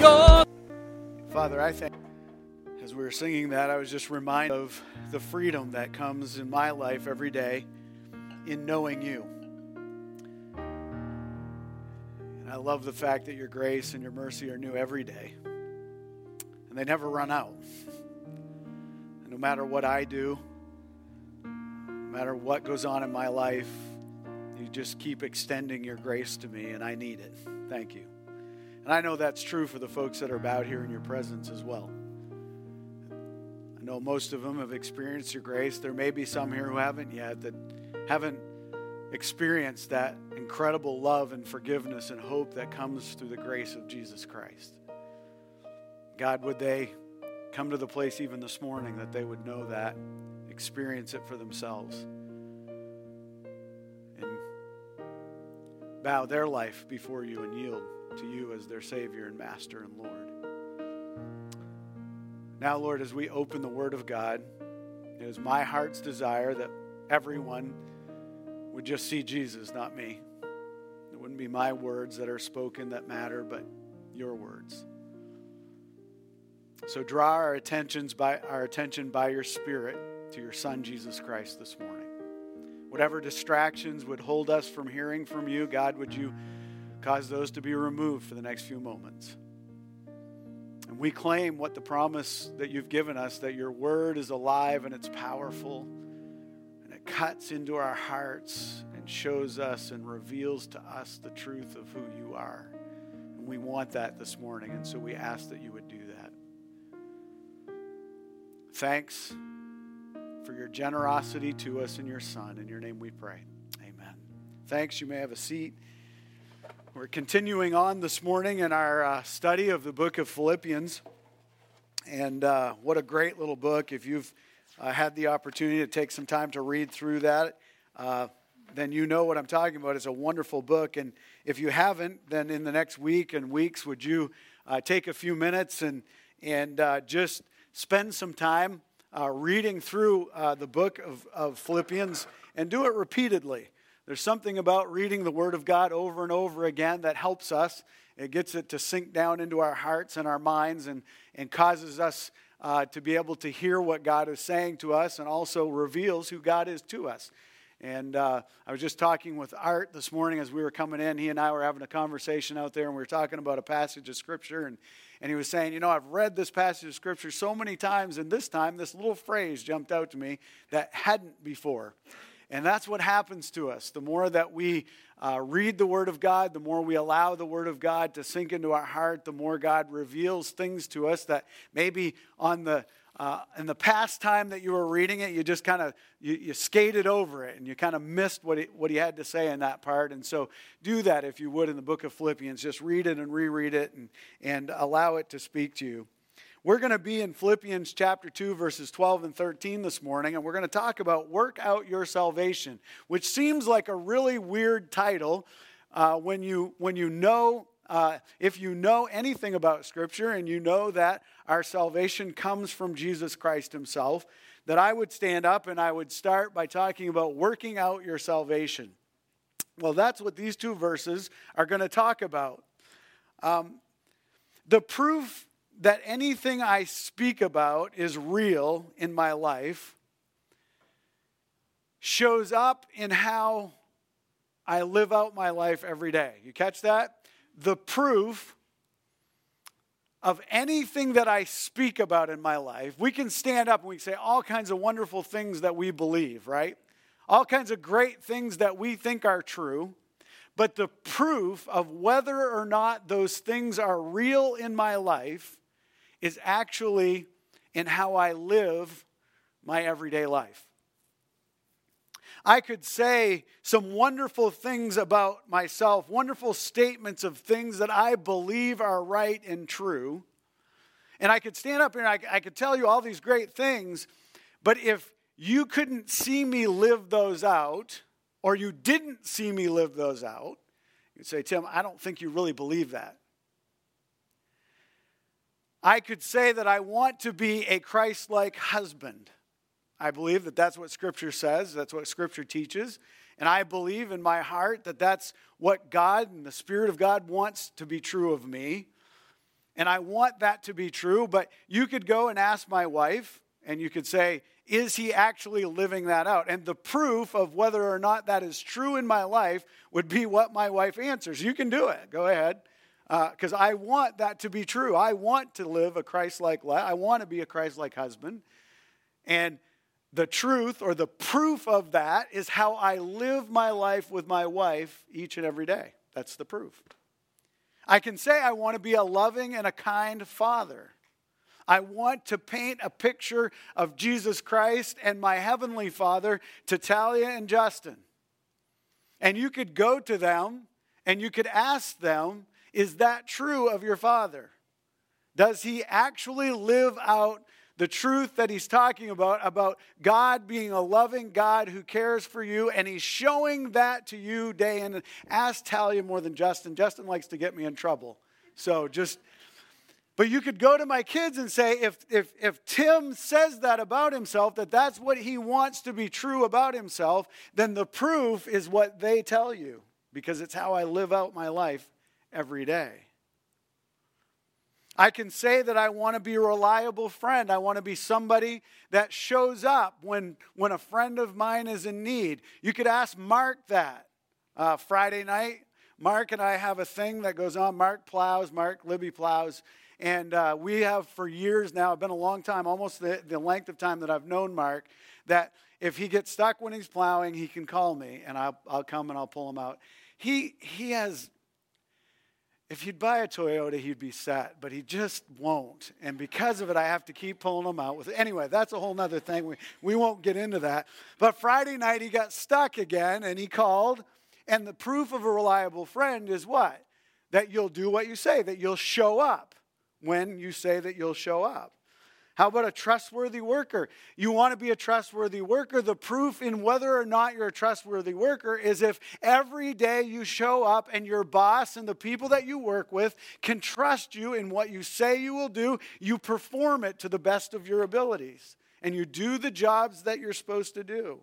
Your Father, I thank as we were singing that, I was just reminded of the freedom that comes in my life every day in knowing you. And I love the fact that your grace and your mercy are new every day. And they never run out. And no matter what I do, no matter what goes on in my life, you just keep extending your grace to me, and I need it. Thank you. And I know that's true for the folks that are about here in your presence as well. I know most of them have experienced your grace. There may be some here who haven't yet, that haven't experienced that incredible love and forgiveness and hope that comes through the grace of Jesus Christ. God, would they come to the place even this morning that they would know that, experience it for themselves, and bow their life before you and yield to you as their Savior and Master and Lord. Now, Lord, as we open the Word of God, it is my heart's desire that everyone would just see Jesus, not me. It wouldn't be my words that are spoken that matter, but your words. So draw our attentions by our attention by your Spirit to your Son Jesus Christ this morning. Whatever distractions would hold us from hearing from you, God, would you cause those to be removed for the next few moments? And we claim what the promise that you've given us that your word is alive and it's powerful and it cuts into our hearts and shows us and reveals to us the truth of who you are. And we want that this morning, and so we ask that you would do that. Thanks for your generosity to us and your Son. In your name we pray. Amen. Thanks. You may have a seat. We're continuing on this morning in our uh, study of the book of Philippians. And uh, what a great little book. If you've uh, had the opportunity to take some time to read through that, uh, then you know what I'm talking about. It's a wonderful book. And if you haven't, then in the next week and weeks, would you uh, take a few minutes and, and uh, just spend some time reading through the book of, of Philippians and do it repeatedly? There's something about reading the Word of God over and over again that helps us. It gets it to sink down into our hearts and our minds and, and causes us uh, to be able to hear what God is saying to us and also reveals who God is to us. And uh, I was just talking with Art this morning as we were coming in. He and I were having a conversation out there, and we were talking about a passage of Scripture. And, and he was saying, You know, I've read this passage of Scripture so many times, and this time this little phrase jumped out to me that hadn't before. And that's what happens to us. The more that we uh, read the Word of God, the more we allow the Word of God to sink into our heart, the more God reveals things to us that maybe on the uh, in the past time that you were reading it, you just kind of you, you, skated over it and you kind of missed what he, what he had to say in that part. And so, do that if you would in the book of Philippians. Just read it and reread it and, and allow it to speak to you. We're going to be in Philippians chapter 2, verses 12 and 13 this morning, and we're going to talk about work out your salvation, which seems like a really weird title uh, when, you, when you know, uh, if you know anything about Scripture and you know that our salvation comes from Jesus Christ Himself, that I would stand up and I would start by talking about working out your salvation. Well, that's what these two verses are going to talk about. Um, the proof that anything I speak about is real in my life shows up in how I live out my life every day. You catch that? The proof of anything that I speak about in my life, we can stand up and we say all kinds of wonderful things that we believe, right? All kinds of great things that we think are true. But the proof of whether or not those things are real in my life is actually in how I live my everyday life. I could say some wonderful things about myself, wonderful statements of things that I believe are right and true. And I could stand up here and I, I could tell you all these great things, but if you couldn't see me live those out, or you didn't see me live those out, you'd say, Tim, I don't think you really believe that. I could say that I want to be a Christ like husband. I believe that that's what Scripture says, that's what Scripture teaches. And I believe in my heart that that's what God and the Spirit of God wants to be true of me. And I want that to be true, but you could go and ask my wife, and you could say, Is he actually living that out? And the proof of whether or not that is true in my life would be what my wife answers. You can do it. Go ahead. Because uh, I want that to be true. I want to live a Christ like life. I want to be a Christ like husband. And the truth or the proof of that is how I live my life with my wife each and every day. That's the proof. I can say I want to be a loving and a kind father. I want to paint a picture of Jesus Christ and my heavenly Father to Talia and Justin. And you could go to them and you could ask them, Is that true of your father? Does he actually live out the truth that he's talking about, about God being a loving God who cares for you, and he's showing that to you day in. And ask Talia more than Justin. Justin likes to get me in trouble. So just, but you could go to my kids and say, if, if, if Tim says that about himself, that that's what he wants to be true about himself, then the proof is what they tell you, because it's how I live out my life every day. I can say that I want to be a reliable friend. I want to be somebody that shows up when, when a friend of mine is in need. You could ask Mark that uh, Friday night. Mark and I have a thing that goes on. Mark plows, Mark Libby plows. And uh, we have for years now, been a long time, almost the, the length of time that I've known Mark, that if he gets stuck when he's plowing, he can call me and I'll, I'll come and I'll pull him out. He, he has if he'd buy a Toyota, he'd be set, but he just won't. And because of it, I have to keep pulling him out with it. Anyway, that's a whole other thing. We, we won't get into that. But Friday night, he got stuck again and he called. And the proof of a reliable friend is what? That you'll do what you say, that you'll show up when you say that you'll show up. How about a trustworthy worker? You want to be a trustworthy worker. The proof in whether or not you're a trustworthy worker is if every day you show up and your boss and the people that you work with can trust you in what you say you will do, you perform it to the best of your abilities and you do the jobs that you're supposed to do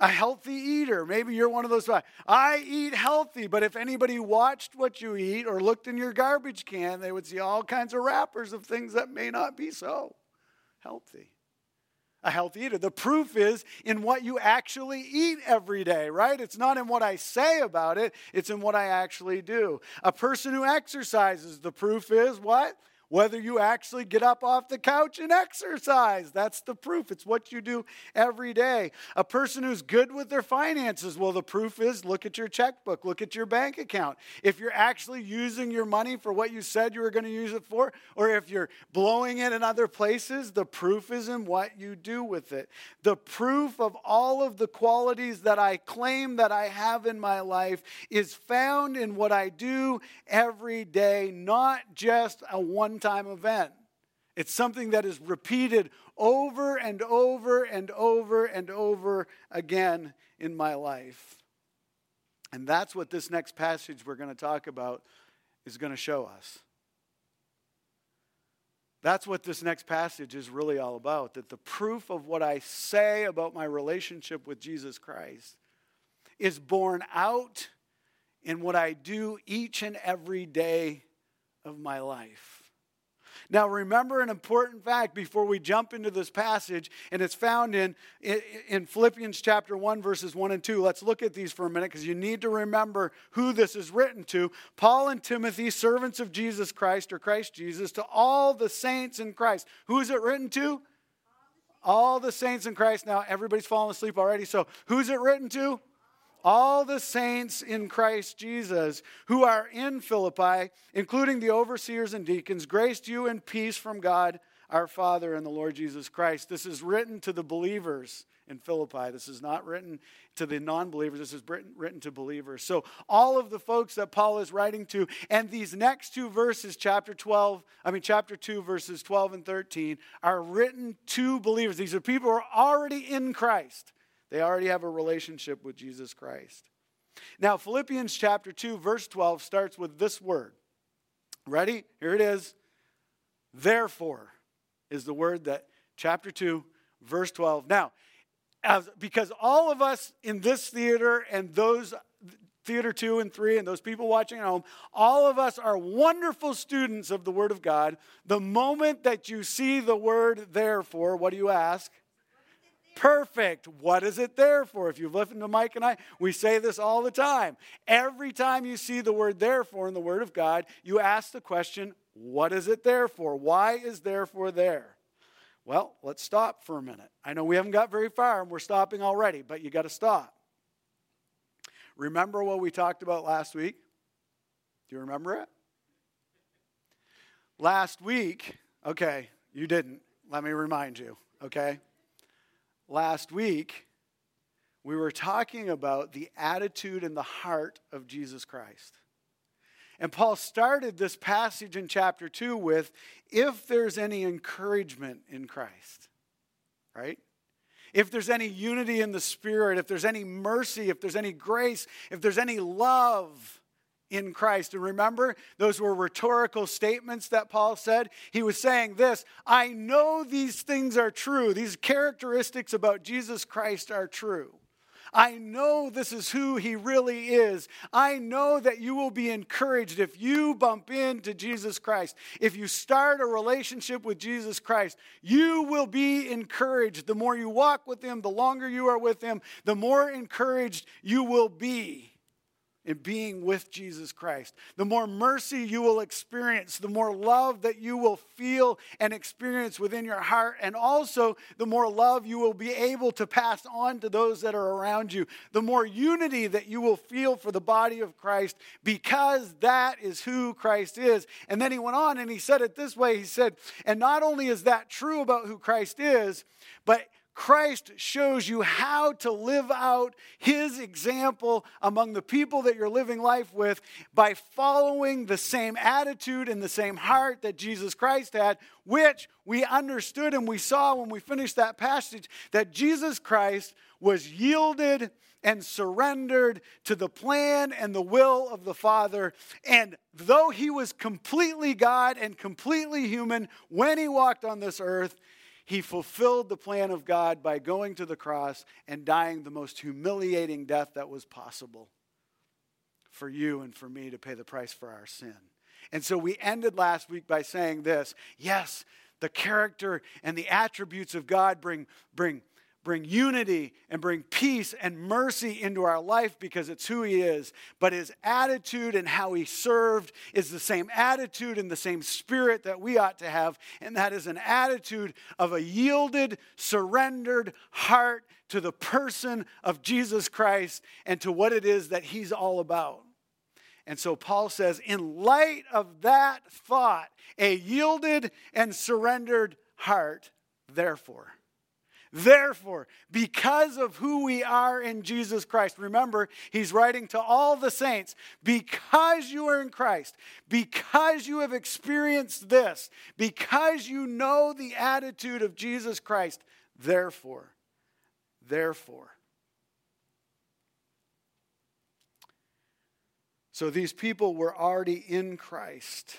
a healthy eater. Maybe you're one of those. I eat healthy, but if anybody watched what you eat or looked in your garbage can, they would see all kinds of wrappers of things that may not be so healthy. A healthy eater. The proof is in what you actually eat every day, right? It's not in what I say about it, it's in what I actually do. A person who exercises, the proof is what? Whether you actually get up off the couch and exercise. That's the proof. It's what you do every day. A person who's good with their finances, well, the proof is look at your checkbook, look at your bank account. If you're actually using your money for what you said you were going to use it for, or if you're blowing it in other places, the proof is in what you do with it. The proof of all of the qualities that I claim that I have in my life is found in what I do every day, not just a one time event. It's something that is repeated over and over and over and over again in my life. And that's what this next passage we're going to talk about is going to show us. That's what this next passage is really all about. That the proof of what I say about my relationship with Jesus Christ is borne out in what I do each and every day of my life. Now, remember an important fact before we jump into this passage, and it's found in, in Philippians chapter 1, verses 1 and 2. Let's look at these for a minute because you need to remember who this is written to. Paul and Timothy, servants of Jesus Christ or Christ Jesus, to all the saints in Christ. Who is it written to? All the saints in Christ. Now, everybody's fallen asleep already, so who's it written to? All the saints in Christ Jesus who are in Philippi, including the overseers and deacons, grace to you and peace from God our Father and the Lord Jesus Christ. This is written to the believers in Philippi. This is not written to the non believers, this is written, written to believers. So, all of the folks that Paul is writing to, and these next two verses, chapter 12, I mean, chapter 2, verses 12 and 13, are written to believers. These are people who are already in Christ. They already have a relationship with Jesus Christ. Now, Philippians chapter 2, verse 12 starts with this word. Ready? Here it is. Therefore is the word that chapter 2, verse 12. Now, as, because all of us in this theater and those theater two and three, and those people watching at home, all of us are wonderful students of the Word of God. The moment that you see the word therefore, what do you ask? Perfect. What is it there for? If you've listened to Mike and I, we say this all the time. Every time you see the word therefore in the Word of God, you ask the question, what is it there for? Why is therefore there? Well, let's stop for a minute. I know we haven't got very far and we're stopping already, but you got to stop. Remember what we talked about last week? Do you remember it? Last week, okay, you didn't. Let me remind you, okay? Last week, we were talking about the attitude and the heart of Jesus Christ. And Paul started this passage in chapter 2 with if there's any encouragement in Christ, right? If there's any unity in the Spirit, if there's any mercy, if there's any grace, if there's any love in Christ. And remember, those were rhetorical statements that Paul said. He was saying this I know these things are true, these characteristics about Jesus Christ are true. I know this is who he really is. I know that you will be encouraged if you bump into Jesus Christ. If you start a relationship with Jesus Christ, you will be encouraged. The more you walk with him, the longer you are with him, the more encouraged you will be in being with Jesus Christ. The more mercy you will experience, the more love that you will feel and experience within your heart, and also the more love you will be able to pass on to those that are around you. The more unity that you will feel for the body of Christ because that is who Christ is. And then he went on and he said it this way He said, and not only is that true about who Christ is, but Christ shows you how to live out his example among the people that you're living life with by following the same attitude and the same heart that Jesus Christ had, which we understood and we saw when we finished that passage that Jesus Christ was yielded and surrendered to the plan and the will of the Father. And though he was completely God and completely human when he walked on this earth, he fulfilled the plan of God by going to the cross and dying the most humiliating death that was possible for you and for me to pay the price for our sin. And so we ended last week by saying this yes, the character and the attributes of God bring, bring bring unity and bring peace and mercy into our life because it's who he is. But his attitude and how he served is the same attitude and the same spirit that we ought to have. And that is an attitude of a yielded, surrendered heart to the person of Jesus Christ and to what it is that he's all about. And so Paul says, in light of that thought, a yielded and surrendered heart, therefore. Therefore, because of who we are in Jesus Christ, remember, he's writing to all the saints, because you are in Christ, because you have experienced this, because you know the attitude of Jesus Christ, therefore, therefore. So these people were already in Christ.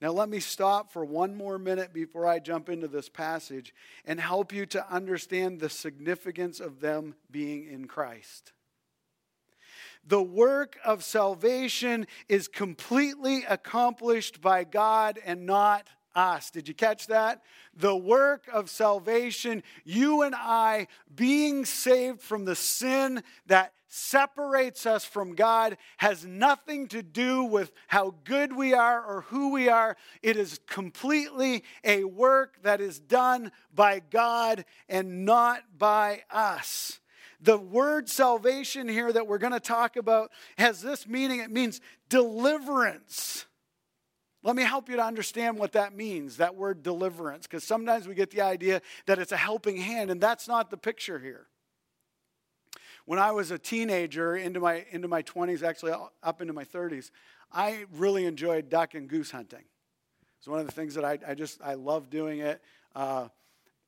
Now, let me stop for one more minute before I jump into this passage and help you to understand the significance of them being in Christ. The work of salvation is completely accomplished by God and not us. Did you catch that? The work of salvation, you and I being saved from the sin that separates us from God has nothing to do with how good we are or who we are. It is completely a work that is done by God and not by us. The word salvation here that we're going to talk about has this meaning it means deliverance. Let me help you to understand what that means, that word deliverance, because sometimes we get the idea that it's a helping hand, and that's not the picture here when I was a teenager into my into my 20s, actually up into my 30s, I really enjoyed duck and goose hunting. It's one of the things that I, I just I love doing it. Uh,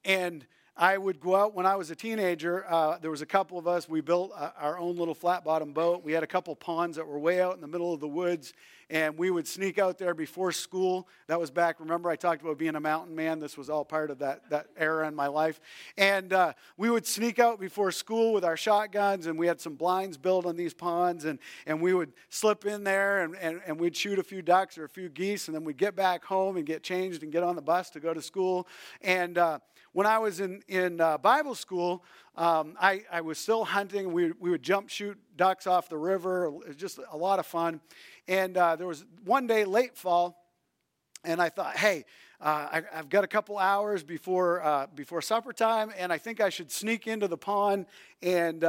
and I would go out when I was a teenager. Uh, there was a couple of us. We built uh, our own little flat bottom boat. We had a couple ponds that were way out in the middle of the woods, and we would sneak out there before school. That was back, remember, I talked about being a mountain man. This was all part of that, that era in my life. And uh, we would sneak out before school with our shotguns, and we had some blinds built on these ponds, and, and we would slip in there and, and, and we'd shoot a few ducks or a few geese, and then we'd get back home and get changed and get on the bus to go to school. And uh, when I was in, in uh, Bible school, um, I, I was still hunting. We, we would jump shoot ducks off the river. It was just a lot of fun. And uh, there was one day late fall, and I thought, hey, uh, I, have got a couple hours before uh, before supper time, and I think I should sneak into the pond. And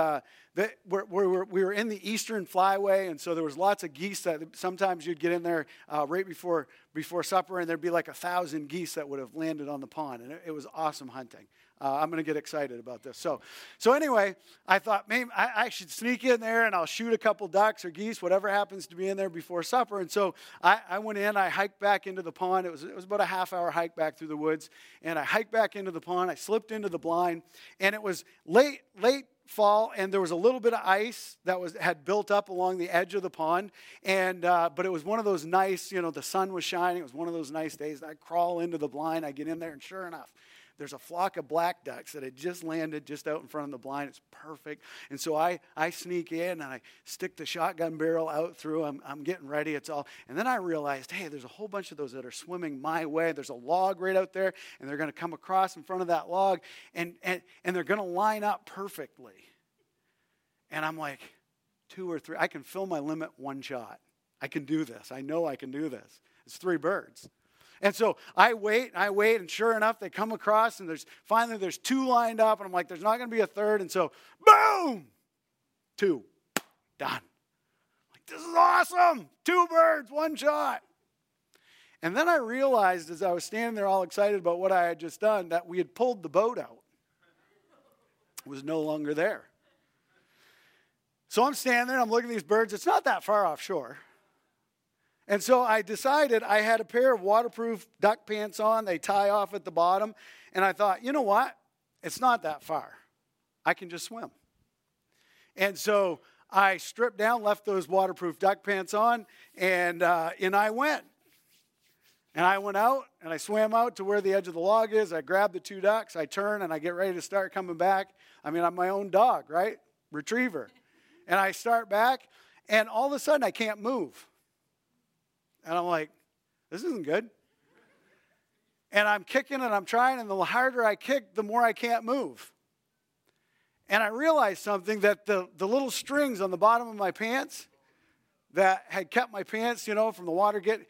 the, we're, we're, we were in the eastern flyway, and so there was lots of geese that sometimes you'd get in there uh, right before before supper, and there'd be like a thousand geese that would have landed on the pond, and it, it was awesome hunting. Uh, I'm going to get excited about this. So, so anyway, I thought maybe I, I, should sneak in there and I'll shoot a couple ducks or geese, whatever happens to be in there before supper. And so I, I went in, I hiked back into the pond. It was, it was about a half hour hike back through the woods. And I hiked back into the pond. I slipped into the blind. And it was late, late fall and there was a little bit of ice that was had built up along the edge of the pond. And uh, but it was one of those nice you know the sun was shining. It was one of those nice days. I crawl into the blind i get in there and sure enough there's a flock of black ducks that had just landed just out in front of the blind. It's perfect. And so I, I sneak in and I stick the shotgun barrel out through. I'm, I'm getting ready. It's all. And then I realized, hey, there's a whole bunch of those that are swimming my way. There's a log right out there, and they're going to come across in front of that log, and, and, and they're going to line up perfectly. And I'm like, two or three. I can fill my limit one shot. I can do this. I know I can do this. It's three birds. And so I wait, and I wait, and sure enough, they come across, and there's finally there's two lined up, and I'm like, there's not going to be a third, and so boom, two, done. like this is awesome, two birds, one shot. And then I realized as I was standing there all excited about what I had just done that we had pulled the boat out. It was no longer there. So I'm standing there, I'm looking at these birds. It's not that far offshore. And so I decided I had a pair of waterproof duck pants on. They tie off at the bottom. And I thought, you know what? It's not that far. I can just swim. And so I stripped down, left those waterproof duck pants on, and uh, in I went. And I went out and I swam out to where the edge of the log is. I grabbed the two ducks. I turn and I get ready to start coming back. I mean, I'm my own dog, right? Retriever. And I start back, and all of a sudden I can't move. And I'm like, this isn't good. And I'm kicking and I'm trying, and the harder I kick, the more I can't move. And I realized something that the, the little strings on the bottom of my pants that had kept my pants, you know, from the water get,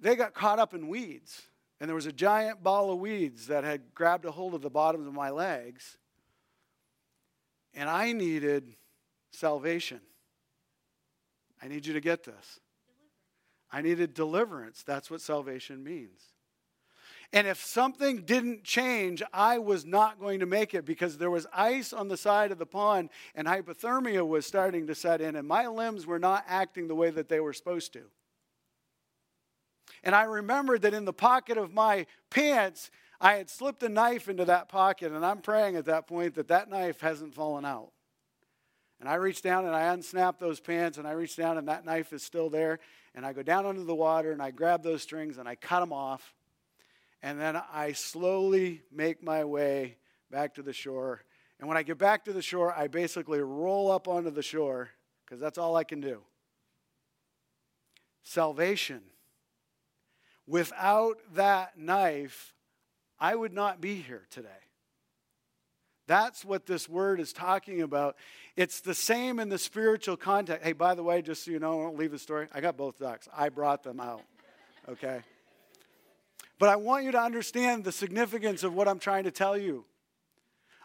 they got caught up in weeds. And there was a giant ball of weeds that had grabbed a hold of the bottoms of my legs. And I needed salvation. I need you to get this. I needed deliverance. That's what salvation means. And if something didn't change, I was not going to make it because there was ice on the side of the pond and hypothermia was starting to set in, and my limbs were not acting the way that they were supposed to. And I remembered that in the pocket of my pants, I had slipped a knife into that pocket, and I'm praying at that point that that knife hasn't fallen out. And I reach down and I unsnap those pants, and I reach down, and that knife is still there and I go down under the water and I grab those strings and I cut them off. And then I slowly make my way back to the shore. And when I get back to the shore, I basically roll up onto the shore because that's all I can do. Salvation. Without that knife, I would not be here today. That's what this word is talking about. It's the same in the spiritual context. Hey, by the way, just so you know, I don't leave the story. I got both ducks. I brought them out. Okay? But I want you to understand the significance of what I'm trying to tell you.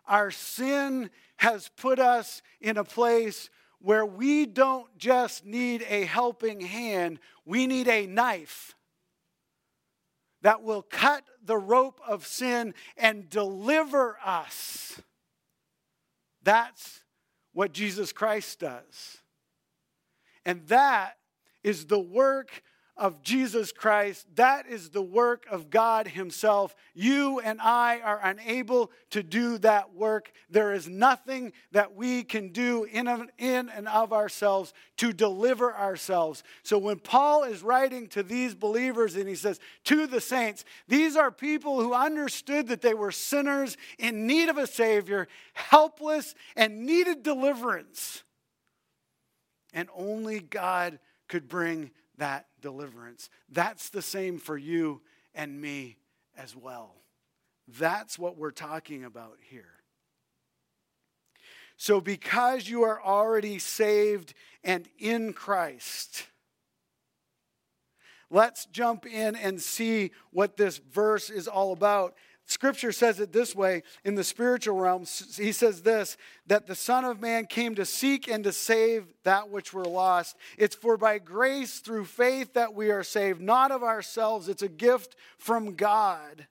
Our sin has put us in a place where we don't just need a helping hand, we need a knife that will cut the rope of sin and deliver us that's what Jesus Christ does. And that is the work of Jesus Christ. That is the work of God Himself. You and I are unable to do that work. There is nothing that we can do in, and of ourselves to deliver ourselves. So when Paul is writing to these believers and he says, to the saints, these are people who understood that they were sinners in need of a Savior, helpless, and needed deliverance. And only God could bring that deliverance. That's the same for you and me as well. That's what we're talking about here. So, because you are already saved and in Christ, let's jump in and see what this verse is all about. Scripture says it this way in the spiritual realm. He says this that the Son of Man came to seek and to save that which were lost. It's for by grace through faith that we are saved, not of ourselves. It's a gift from God.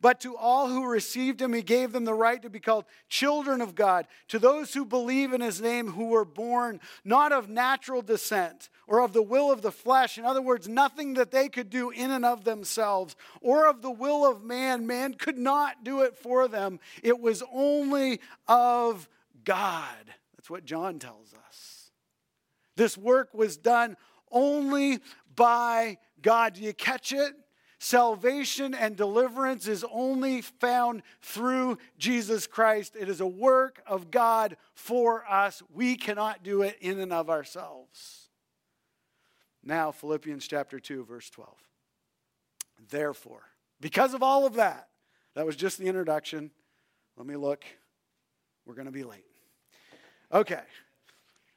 But to all who received him, he gave them the right to be called children of God. To those who believe in his name, who were born not of natural descent or of the will of the flesh. In other words, nothing that they could do in and of themselves or of the will of man. Man could not do it for them. It was only of God. That's what John tells us. This work was done only by God. Do you catch it? Salvation and deliverance is only found through Jesus Christ. It is a work of God for us. We cannot do it in and of ourselves. Now, Philippians chapter 2, verse 12. Therefore, because of all of that, that was just the introduction. Let me look. We're going to be late. Okay.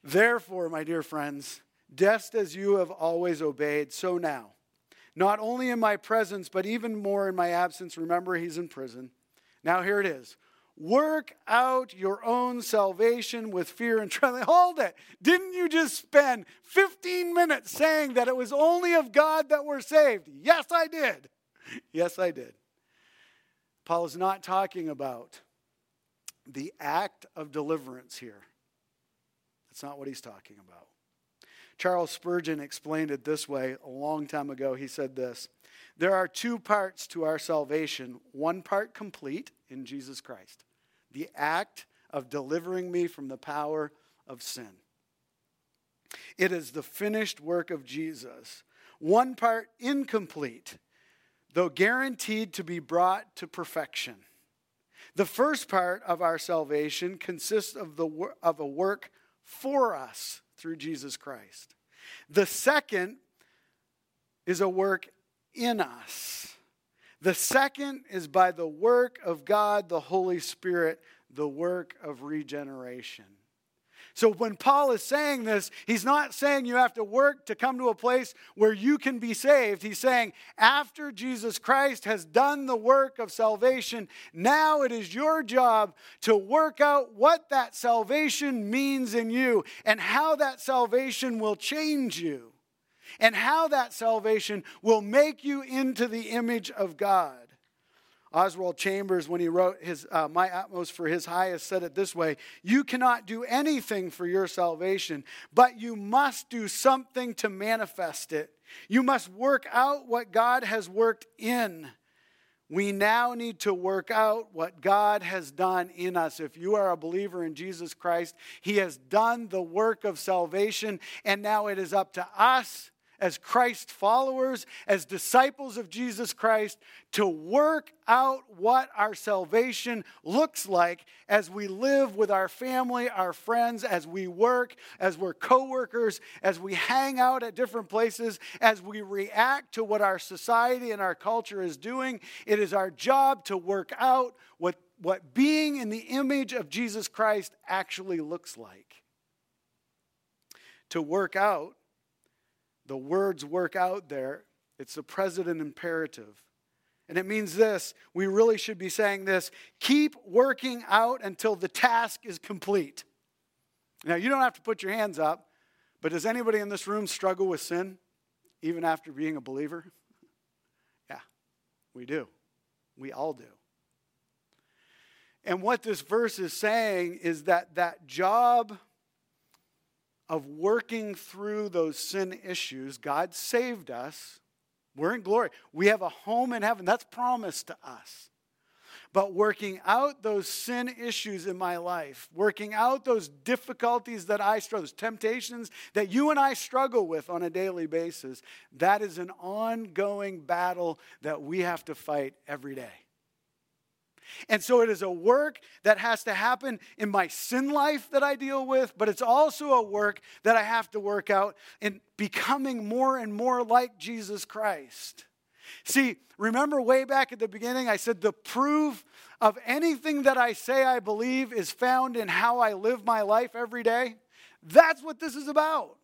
Therefore, my dear friends, just as you have always obeyed, so now not only in my presence, but even more in my absence. Remember, he's in prison. Now, here it is. Work out your own salvation with fear and trembling. Hold it. Didn't you just spend 15 minutes saying that it was only of God that we're saved? Yes, I did. Yes, I did. Paul is not talking about the act of deliverance here. That's not what he's talking about. Charles Spurgeon explained it this way a long time ago. He said this There are two parts to our salvation, one part complete in Jesus Christ, the act of delivering me from the power of sin. It is the finished work of Jesus, one part incomplete, though guaranteed to be brought to perfection. The first part of our salvation consists of, the, of a work for us through Jesus Christ. The second is a work in us. The second is by the work of God, the Holy Spirit, the work of regeneration. So when Paul is saying this, he's not saying you have to work to come to a place where you can be saved. He's saying after Jesus Christ has done the work of salvation, now it is your job to work out what that salvation means in you and how that salvation will change you and how that salvation will make you into the image of God. Oswald Chambers, when he wrote his uh, My Utmost for His Highest, said it this way You cannot do anything for your salvation, but you must do something to manifest it. You must work out what God has worked in. We now need to work out what God has done in us. If you are a believer in Jesus Christ, He has done the work of salvation, and now it is up to us as Christ followers, as disciples of Jesus Christ, to work out what our salvation looks like as we live with our family, our friends, as we work, as we're coworkers, as we hang out at different places, as we react to what our society and our culture is doing. It is our job to work out what, what being in the image of Jesus Christ actually looks like. To work out the words work out there. It's the present imperative. And it means this we really should be saying this keep working out until the task is complete. Now, you don't have to put your hands up, but does anybody in this room struggle with sin, even after being a believer? yeah, we do. We all do. And what this verse is saying is that that job of working through those sin issues, God saved us. We're in glory. We have a home in heaven. That's promised to us. But working out those sin issues in my life, working out those difficulties that I struggle, those temptations that you and I struggle with on a daily basis, that is an ongoing battle that we have to fight every day. And so it is a work that has to happen in my sin life that I deal with, but it's also a work that I have to work out in becoming more and more like Jesus Christ. See, remember way back at the beginning, I said the proof of anything that I say I believe is found in how I live my life every day. That's what this is about.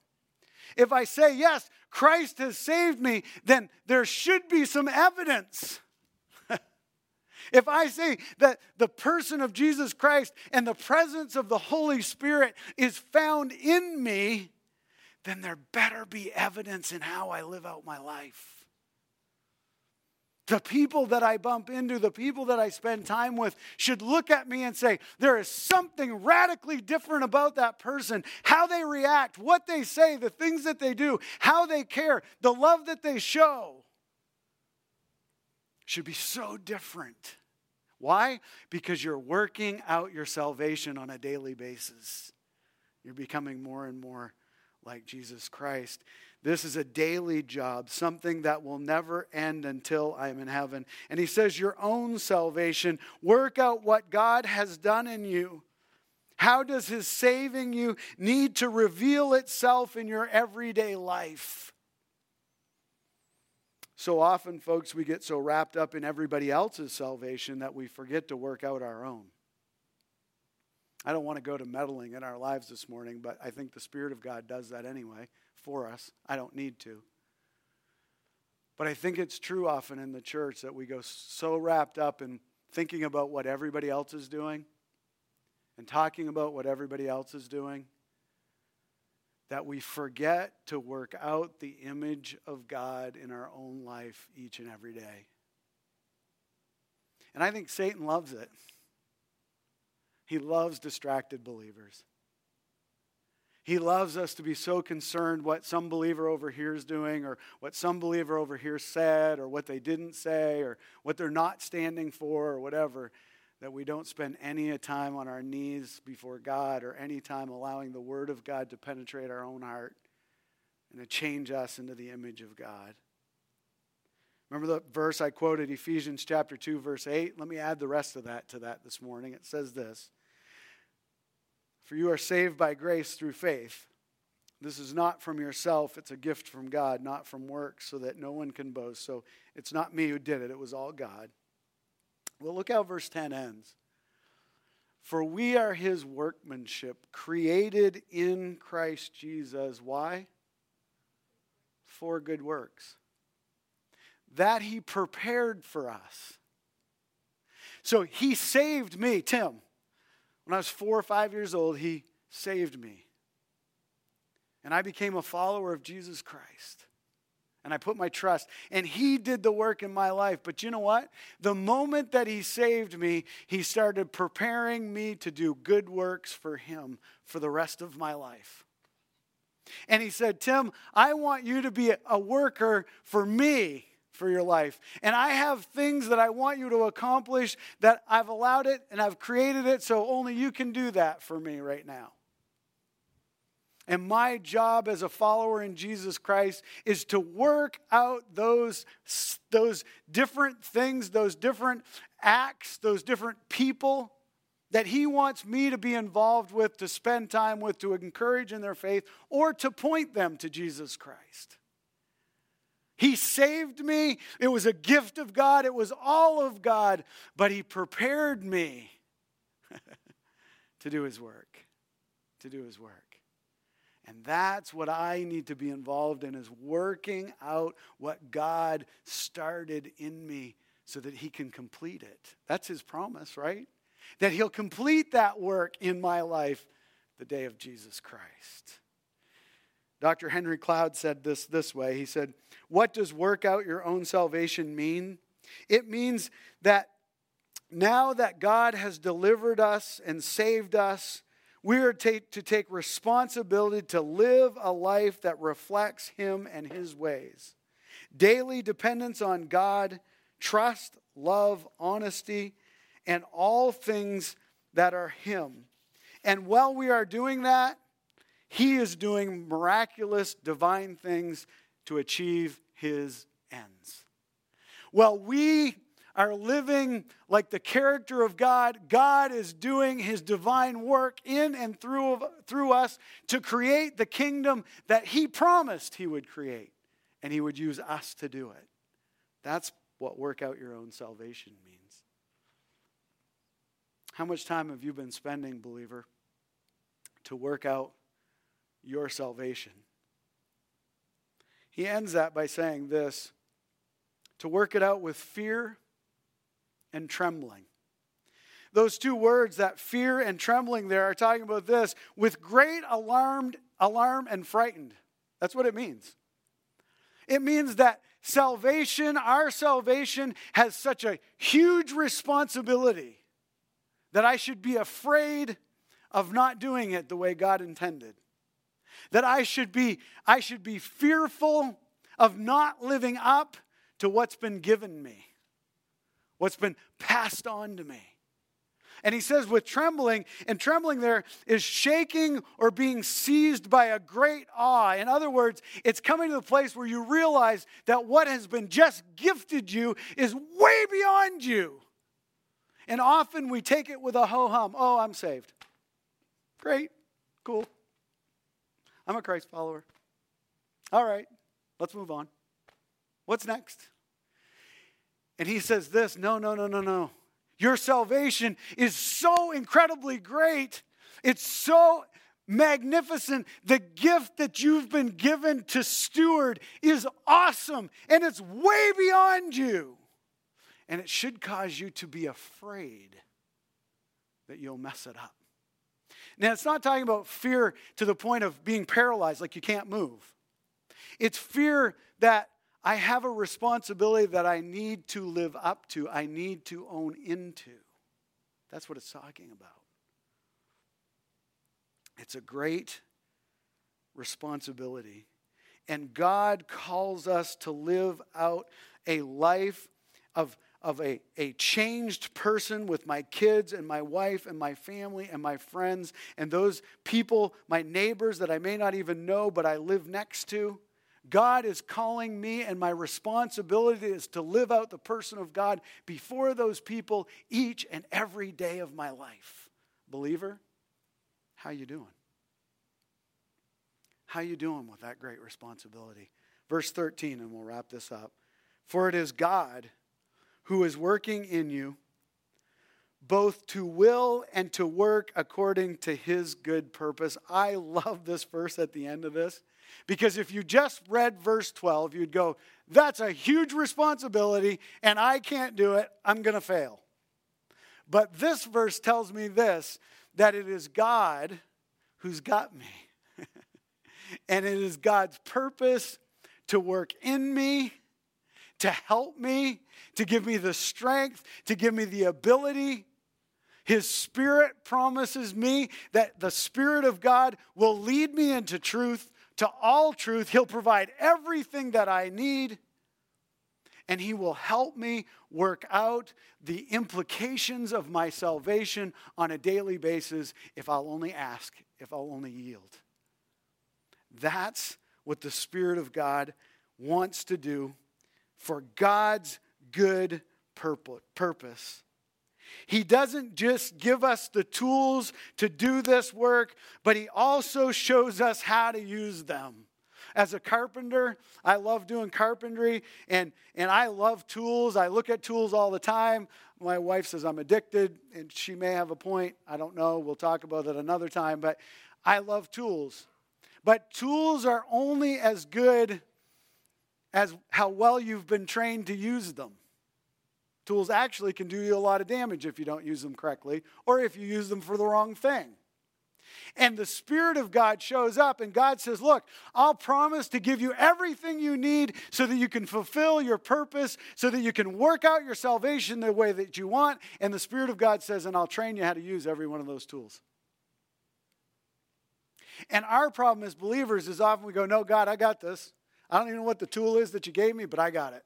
If I say, yes, Christ has saved me, then there should be some evidence if I say that the person of Jesus Christ and the presence of the Holy Spirit is found in me, then there better be evidence in how I live out my life. The people that I bump into, the people that I spend time with, should look at me and say, There is something radically different about that person. How they react, what they say, the things that they do, how they care, the love that they show should be so different. Why? Because you're working out your salvation on a daily basis. You're becoming more and more like Jesus Christ. This is a daily job, something that will never end until I'm in heaven. And he says, Your own salvation, work out what God has done in you. How does his saving you need to reveal itself in your everyday life? So often, folks, we get so wrapped up in everybody else's salvation that we forget to work out our own. I don't want to go to meddling in our lives this morning, but I think the Spirit of God does that anyway for us. I don't need to. But I think it's true often in the church that we go so wrapped up in thinking about what everybody else is doing and talking about what everybody else is doing that we forget to work out the image of God in our own life each and every day. And I think Satan loves it. He loves distracted believers. He loves us to be so concerned what some believer over here is doing, or what some believer over here said, or what they didn't say, or what they're not standing for, or whatever that we don't spend any time on our knees before God or any time allowing the Word of God to penetrate our own heart and to change us into the image of God. Remember the verse I quoted, Ephesians chapter 2, verse 8? Let me add the rest of that to that this morning. It says this For you are saved by grace through faith. This is not from yourself, it's a gift from God, not from works, so that no one can boast. So it's not me who did it, it was all God. Well, look how verse 10 ends. For we are his workmanship, created in Christ Jesus. Why? For good works. That he prepared for us. So he saved me, Tim. When I was four or five years old, he saved me. And I became a follower of Jesus Christ and I put my trust. And He did the work in my life. But you know what? The moment that He saved me, He started preparing me to do good works for Him for the rest of my life. And He said, Tim, I want you to be a worker for me for your life. And I have things that I want you to accomplish that I've allowed it and I've created it, so only you can do that for me right now. And my job as a follower in Jesus Christ is to work out those, those different things, those different acts, those different people that He wants me to be involved with, to spend time with, to encourage in their faith, or to point them to Jesus Christ. He saved me. It was a gift of God. It was all of God, but He prepared me to do His work. To do His work. And that's what I need to be involved in is working out what God started in me so that he can complete it. That's his promise, right? That he'll complete that work in my life the day of Jesus Christ. Dr. Henry Cloud said this this way. He said, "What does work out your own salvation mean? It means that now that God has delivered us and saved us, We are to take responsibility to live a life that reflects Him and His ways. Daily dependence on God, trust, love, honesty, and all things that are Him. And while we are doing that, He is doing miraculous, divine things to achieve His ends. Well, we are living like the character of God, God is doing his divine work in and through, through us to create the kingdom that he promised he would create. And he would use us to do it. That's what work out your own salvation means. How much time have you been spending, believer, to work out your salvation? He ends that by saying this to work it out with fear and trembling. Those two words, that fear and trembling there, are talking about this with great alarmed, alarm and frightened. That's what it means. It means that salvation, our salvation, has such a huge responsibility that I should be afraid of not doing it the way God intended. That I should be, I should be fearful of not living up to what's been given me what's been passed on to me. And he says, with trembling, and trembling there is shaking or being seized by a great awe. In other words, it's coming to the place where you realize that what has been just gifted you is way beyond you. And often we take it with a ho hum oh, I'm saved. Great, cool. I'm a Christ follower. All right, let's move on. What's next? And he says this no, no, no, no, no. Your salvation is so incredibly great. It's so magnificent. The gift that you've been given to steward is awesome and it's way beyond you. And it should cause you to be afraid that you'll mess it up. Now, it's not talking about fear to the point of being paralyzed, like you can't move. It's fear that I have a responsibility that I need to live up to, I need to own into. That's what it's talking about. It's a great responsibility. And God calls us to live out a life of, of a, a changed person with my kids and my wife and my family and my friends and those people, my neighbors that I may not even know, but I live next to. God is calling me, and my responsibility is to live out the person of God before those people each and every day of my life. Believer, how you doing? How you doing with that great responsibility? Verse 13, and we'll wrap this up. For it is God who is working in you both to will and to work according to his good purpose. I love this verse at the end of this because if you just read verse 12, you'd go, That's a huge responsibility, and I can't do it. I'm going to fail. But this verse tells me this that it is God who's got me. and it is God's purpose to work in me, to help me, to give me the strength, to give me the ability. His Spirit promises me that the Spirit of God will lead me into truth to all truth. He'll provide everything that I need, and He will help me work out the implications of my salvation on a daily basis if I'll only ask, if I'll only yield. That's what the Spirit of God wants to do for God's good purpose. He doesn't just give us the tools to do this work, but He also shows us how to use them. As a carpenter, I love doing carpentry and, and I love tools. I look at tools all the time. My wife says I'm addicted, and she may have a point. I don't know. We'll talk about it another time, but I love tools. But tools are only as good as how well you've been trained to use them. Tools actually can do you a lot of damage if you don't use them correctly or if you use them for the wrong thing. And the Spirit of God shows up, and God says, Look, I'll promise to give you everything you need so that you can fulfill your purpose, so that you can work out your salvation the way that you want. And the Spirit of God says, And I'll train you how to use every one of those tools. And our problem as believers is often we go, No, God, I got this. I don't even know what the tool is that you gave me, but I got it.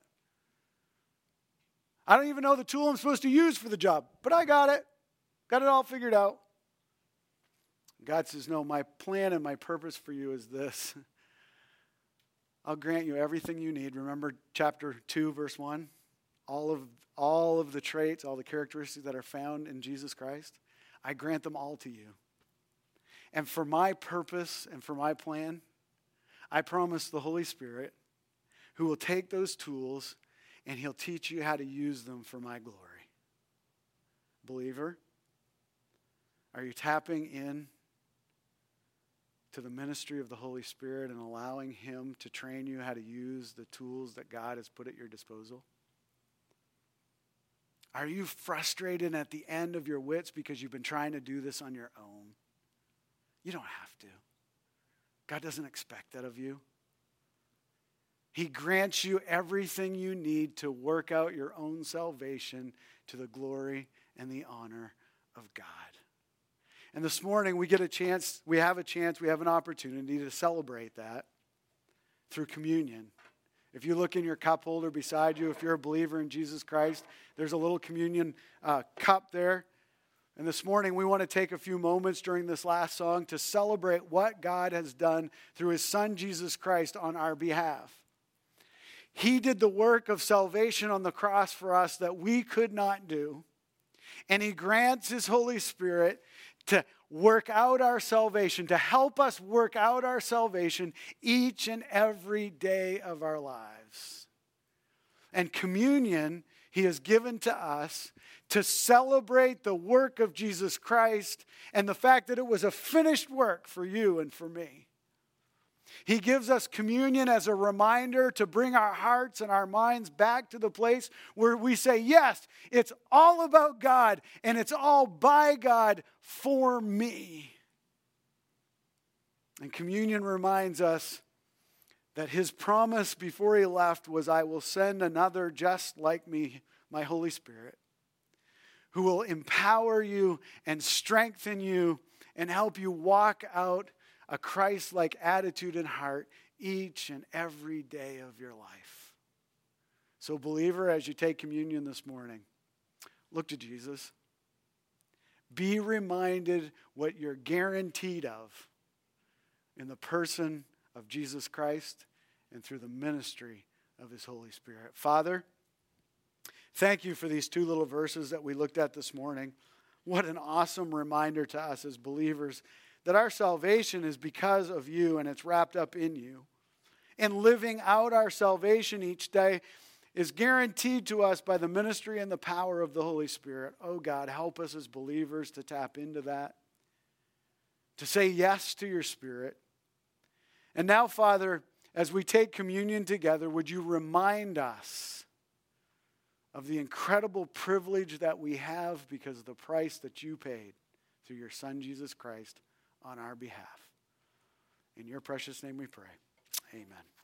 I don't even know the tool I'm supposed to use for the job, but I got it. Got it all figured out. God says, No, my plan and my purpose for you is this. I'll grant you everything you need. Remember chapter 2, verse 1? All of, all of the traits, all the characteristics that are found in Jesus Christ, I grant them all to you. And for my purpose and for my plan, I promise the Holy Spirit who will take those tools and he'll teach you how to use them for my glory. Believer, are you tapping in to the ministry of the Holy Spirit and allowing him to train you how to use the tools that God has put at your disposal? Are you frustrated at the end of your wits because you've been trying to do this on your own? You don't have to. God doesn't expect that of you. He grants you everything you need to work out your own salvation to the glory and the honor of God. And this morning we get a chance, we have a chance, we have an opportunity to celebrate that through communion. If you look in your cup holder beside you, if you're a believer in Jesus Christ, there's a little communion uh, cup there. And this morning, we want to take a few moments during this last song to celebrate what God has done through his son, Jesus Christ, on our behalf. He did the work of salvation on the cross for us that we could not do. And He grants His Holy Spirit to work out our salvation, to help us work out our salvation each and every day of our lives. And communion He has given to us to celebrate the work of Jesus Christ and the fact that it was a finished work for you and for me. He gives us communion as a reminder to bring our hearts and our minds back to the place where we say, Yes, it's all about God and it's all by God for me. And communion reminds us that his promise before he left was, I will send another just like me, my Holy Spirit, who will empower you and strengthen you and help you walk out a Christ like attitude and heart each and every day of your life. So, believer, as you take communion this morning, look to Jesus. Be reminded what you're guaranteed of in the person of Jesus Christ and through the ministry of his Holy Spirit. Father, thank you for these two little verses that we looked at this morning. What an awesome reminder to us as believers that our salvation is because of you and it's wrapped up in you. And living out our salvation each day is guaranteed to us by the ministry and the power of the Holy Spirit. Oh God, help us as believers to tap into that, to say yes to your Spirit. And now, Father, as we take communion together, would you remind us of the incredible privilege that we have because of the price that you paid through your Son, Jesus Christ? On our behalf. In your precious name we pray. Amen.